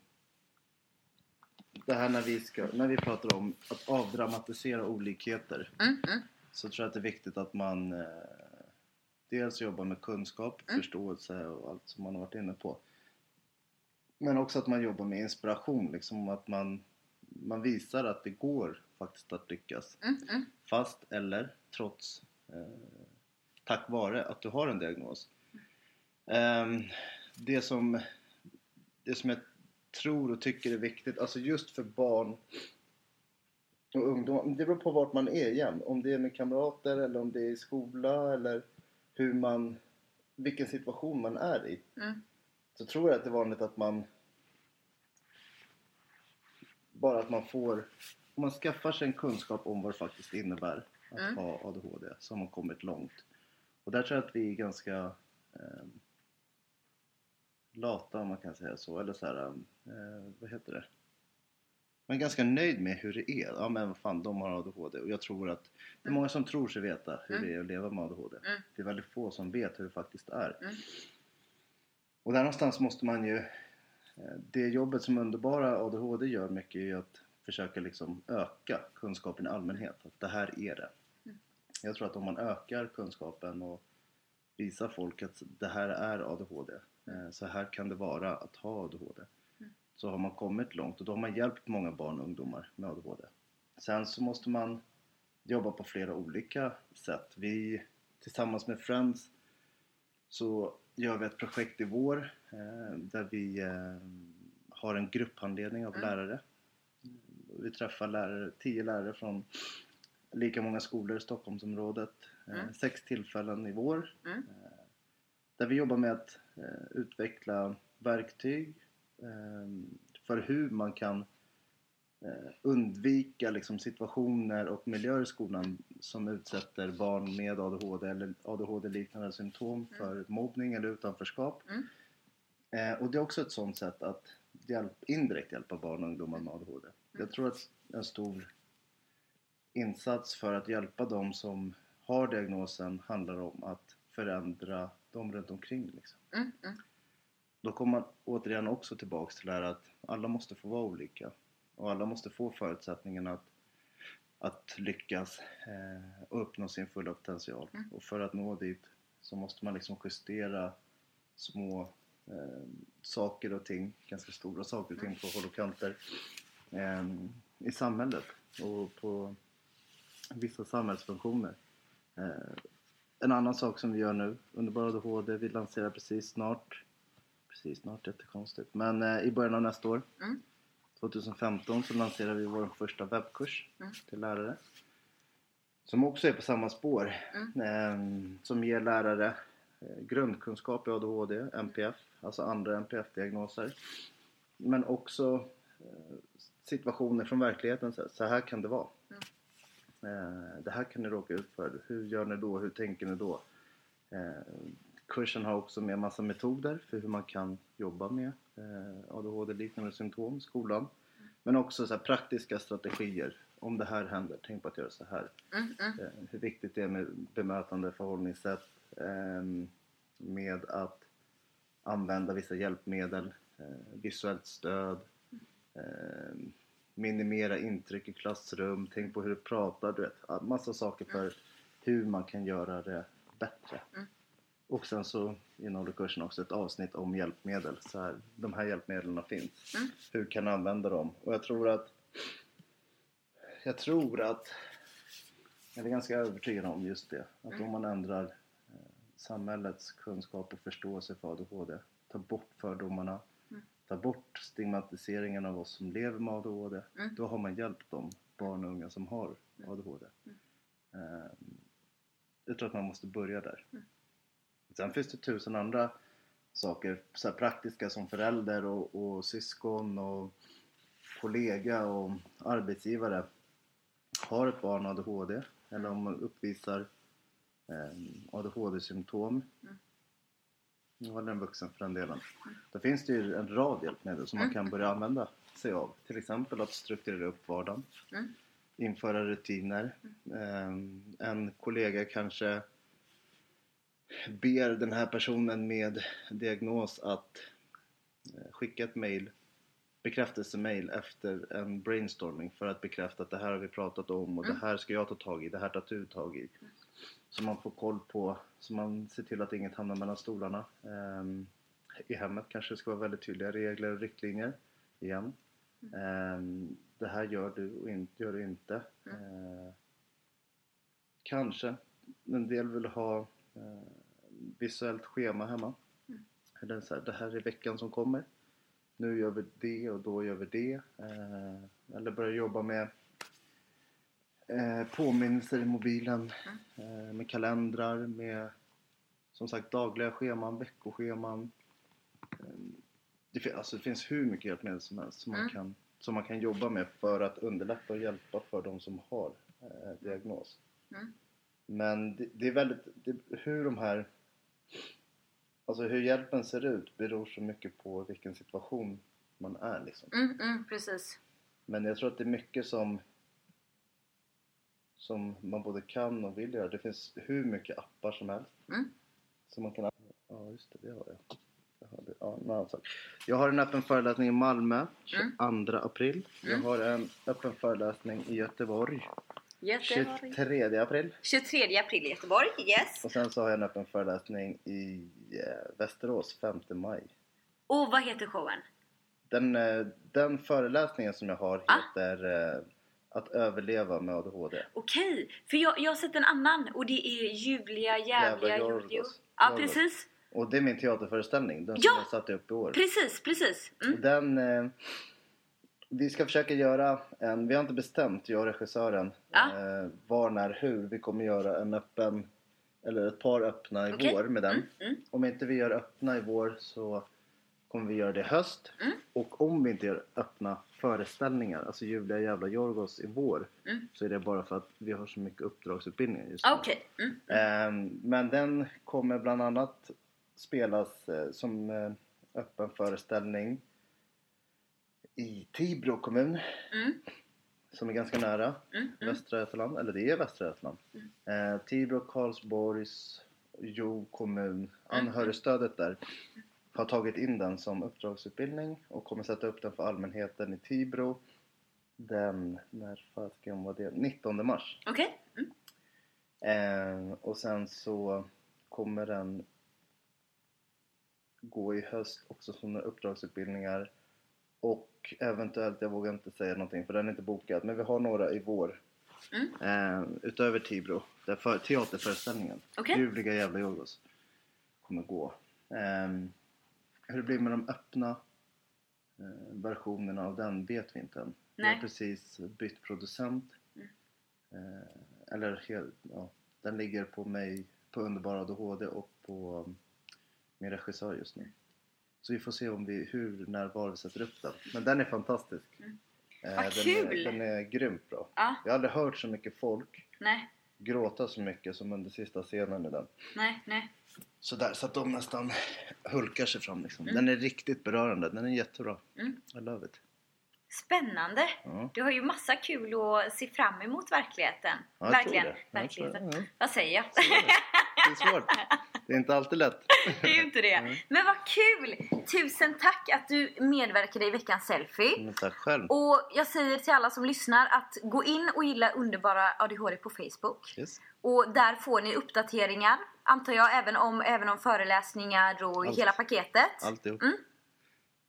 det här när vi ska, när vi pratar om att avdramatisera olikheter Mm, mm, så tror jag att det är viktigt att man eh, dels jobbar med kunskap, Mm. förståelse och allt som man har varit inne på. Men också att man jobbar med inspiration, liksom att man, man visar att det går faktiskt att lyckas. mm, mm. Fast eller trots, eh, tack vare att du har en diagnos. Ehm, det, som, det som jag tror och tycker är viktigt, alltså just för barn och ungdomar, det beror på vart man är igen. Om det är med kamrater eller om det är i skola eller hur man, vilken situation man är i. Mm. Så tror jag att det är vanligt att man bara att man får, om man skaffar sig en kunskap om vad det faktiskt innebär att Mm. ha ADHD så har man kommit långt. Och där tror jag att vi är ganska eh, lata om man kan säga så. Eller så här, eh, vad heter det? Man är ganska nöjd med hur det är. Ja men vad fan, de har ADHD. Och jag tror att det är många som tror sig veta hur det är att leva med ADHD. Mm. Det är väldigt få som vet hur det faktiskt är. Mm. Och där någonstans måste man ju eh, det jobbet som underbara ADHD gör mycket är ju att försöka liksom öka kunskapen i allmänhet. Att det här är det. Jag tror att om man ökar kunskapen och visar folk att det här är ADHD. eh, Så här kan det vara att ha ADHD. Så har man kommit långt och då har man hjälpt många barn och ungdomar med ADHD. Sen så måste man jobba på flera olika sätt. Vi tillsammans med Friends så gör vi ett projekt i vår eh, där vi eh, har en grupphandledning av Mm. lärare. Vi träffar lärare, tio lärare från lika många skolor i Stockholmsområdet. Eh, Mm. Sex tillfällen i vår. Mm. Eh, där vi jobbar med att eh, utveckla verktyg eh, för hur man kan undvika liksom, situationer och miljöer i skolan som utsätter barn med ADHD eller ADHD-liknande symptom för mobbning eller utanförskap. Mm. Och det är också ett sådant sätt att hjälp, indirekt hjälpa barn och ungdomar med ADHD. Jag tror att en stor insats för att hjälpa dem som har diagnosen handlar om att förändra dem runt omkring. Liksom. Mm, mm, Då kommer man återigen också tillbaks till det här att alla måste få vara olika och alla måste få förutsättningarna att, att lyckas eh, och uppnå sin fulla potential. Och för att nå dit så måste man liksom justera små eh, saker och ting, ganska stora saker och ting på håll och kanter eh, i samhället och på vissa samhällsfunktioner. Eh, en annan sak som vi gör nu, Underbar ADHD, vi lanserar precis snart precis snart, jättekonstigt. Men eh, i början av nästa år, Mm. 2015, så lanserar vi vår första webbkurs Mm. till lärare. Som också är på samma spår. Mm. Eh, som ger lärare eh, grundkunskap i ADHD, NPF, alltså andra NPF-diagnoser. Men också situationer från verkligheten. Så här kan det vara. Eh, det här kan ni råka ut för. Hur gör ni då? Hur tänker ni då? Eh, kursen har också med massa metoder för hur man kan jobba med eh, ADHD-liknande symptom i skolan. Men också så praktiska strategier. Om det här händer, tänk på att göra så här. mm, mm. Hur viktigt det är med bemötande förhållningssätt. ehm, med att använda vissa hjälpmedel. visuellt stöd. Minimera intryck i klassrum. Tänk på hur du pratar. Du vet, massa saker för hur man kan göra det bättre. Och sen så innehåller kursen också ett avsnitt om hjälpmedel. Så här, de här hjälpmedlen finns. Mm. Hur kan du använda dem? Och jag tror att jag tror att jag är ganska övertygad om just det. Att om man ändrar eh, samhällets kunskap och förståelse för ADHD, tar bort fördomarna, tar bort stigmatiseringen av oss som lever med ADHD, Mm. då har man hjälpt de barn och unga som har ADHD. Eh, jag tror att man måste börja där. Sen finns det tusen andra saker, så praktiska som förälder och, och syskon och kollega och arbetsgivare. Har ett barn ADHD eller om man uppvisar eh, ADHD-symptom eller en vuxen för den delen. Då finns det ju en rad hjälpmedel som man kan börja använda sig av. Till exempel att strukturera upp vardagen. Mm. Införa rutiner. Eh, en kollega kanske ber den här personen med diagnos att eh, skicka ett mail bekräftelsemail efter en brainstorming för att bekräfta att det här har vi pratat om och det här ska jag ta tag i, det här tar du tag i. Så man får koll på, så man ser till att inget hamnar mellan stolarna. Ehm, I hemmet kanske det ska vara väldigt tydliga regler och riktlinjer igen. Ehm, det här gör du och inte, gör du inte. Ehm, kanske en del vill ha eh, visuellt schema hemma. Eller så här, det här är veckan som kommer. Nu gör vi det och då gör vi det. Eh, eller börja jobba med eh, påminnelser i mobilen. Eh, med kalendrar, med som sagt dagliga scheman, veckoscheman. Eh, det, fin- alltså, det finns hur mycket hjälpmedel som helst som, man kan, som man kan jobba med för att underlätta och hjälpa för de som har eh, diagnos. Mm. Men det, det är väldigt, det, hur de här Alltså hur hjälpen ser ut beror så mycket på vilken situation man är liksom. Mm, mm, precis. Men jag tror att det är mycket som som man både kan och vill göra. Det finns hur mycket appar som helst. Mm. Som man kan Ja just det, det har jag. Jag har, det. Ja, en annan sak. jag har en öppen föreläsning i Malmö 22 april. Jag har en öppen föreläsning i Göteborg Göteborg. 23 april. 23 april i Göteborg, yes. Och sen så har jag en öppen föreläsning i eh, Västerås 5 maj. Och vad heter showen? Den, eh, den föreläsningen som jag har Ah. heter eh, Att överleva med ADHD. Okej, för jag, jag har sett en annan och det är Julia Jävliga Jävla. Jorgos. Ja, precis. Och det är min teaterföreställning, den som Ja! jag satte upp i år. Precis, precis. Mm. Den, eh, vi ska försöka göra en, vi har inte bestämt, jag och regissören, Ja. eh, var, när, hur. Vi kommer göra en öppen, eller ett par öppna i Okej. vår med den. Mm, mm. Om inte vi gör öppna i vår så kommer vi göra det i höst. Mm. Och om vi inte gör öppna föreställningar, alltså Julia jävla Jorgos i vår, Mm. så är det bara för att vi har så mycket uppdragsutbildningar just nu. Okej. Mm. Ehm, Men den kommer bland annat spelas eh, som eh, öppen föreställning i Tibro kommun Mm. som är ganska nära Mm. Mm. Västra Götaland, eller det är Västra Götaland. Eh, Tibro, Karlsborgs, Jo kommun, anhörigstödet där har tagit in den som uppdragsutbildning och kommer sätta upp den för allmänheten i Tibro den, när fasiken var det? 19 mars. Okej. Mm. Eh, och sen så kommer den gå i höst också som några uppdragsutbildningar och eventuellt, jag vågar inte säga någonting för den är inte bokad, men vi har några i vår Mm. eh, utöver Tibro, där för, teaterföreställningen Okej. Ljuvliga jävla Jorgos kommer gå. Eh, hur det blir med de öppna eh, versionerna av den vet vi inte än. Vi Nej. har precis bytt producent. Mm. Eh, eller helt, ja, den ligger på mig, på Underbara ADHD och på um, min regissör just nu. Så vi får se om vi, hur, när, var vi sätter upp den. Men den är fantastisk. Mm. Eh, Vad den, kul! Är, den är grymt bra. Ja. Jag har aldrig hört så mycket folk Nej. gråta så mycket som under sista scenen i den. Nej. Nej. Så, där, så att de nästan hulkar sig fram liksom. Den är riktigt berörande. Den är jättebra. Mm. I love it. Spännande! Ja. Du har ju massa kul att se fram emot verkligheten. Ja, Verkligen. ja. Vad säger jag? Det är svårt. Det är inte alltid lätt. det är ju inte det. Mm. Men vad kul! Tusen tack att du medverkade i veckans selfie. Men tack själv. Och jag säger till alla som lyssnar att gå in och gilla Underbara ADHD på Facebook. Yes. Och där får ni uppdateringar, antar jag, även om, även om föreläsningar och Allt. hela paketet. Alltihop. Mm.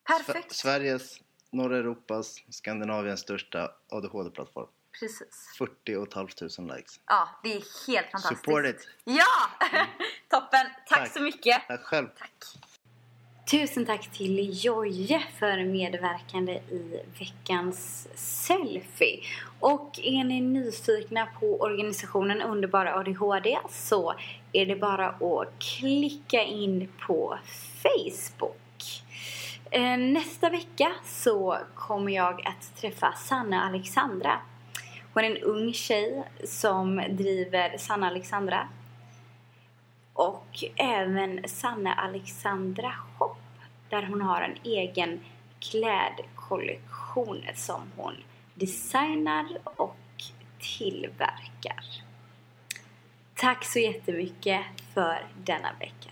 Perfekt! Sveriges, norra Europas, Skandinaviens största ADHD-plattform. Precis. 40 500 likes. Ja, det är helt fantastiskt. Support it! Ja! Toppen! Tack, Tack. så mycket! Tack själv! Tusen tack till Jojje för medverkande i veckans selfie. Och är ni nyfikna på organisationen Underbara ADHD så är det bara att klicka in på Facebook. Eh, Nästa vecka så kommer jag att träffa Sanna Alexandra. Hon är en ung tjej som driver Sanna Alexandra och även Sanna Alexandra Shop där hon har en egen klädkollektion som hon designar och tillverkar. Tack så jättemycket för denna vecka.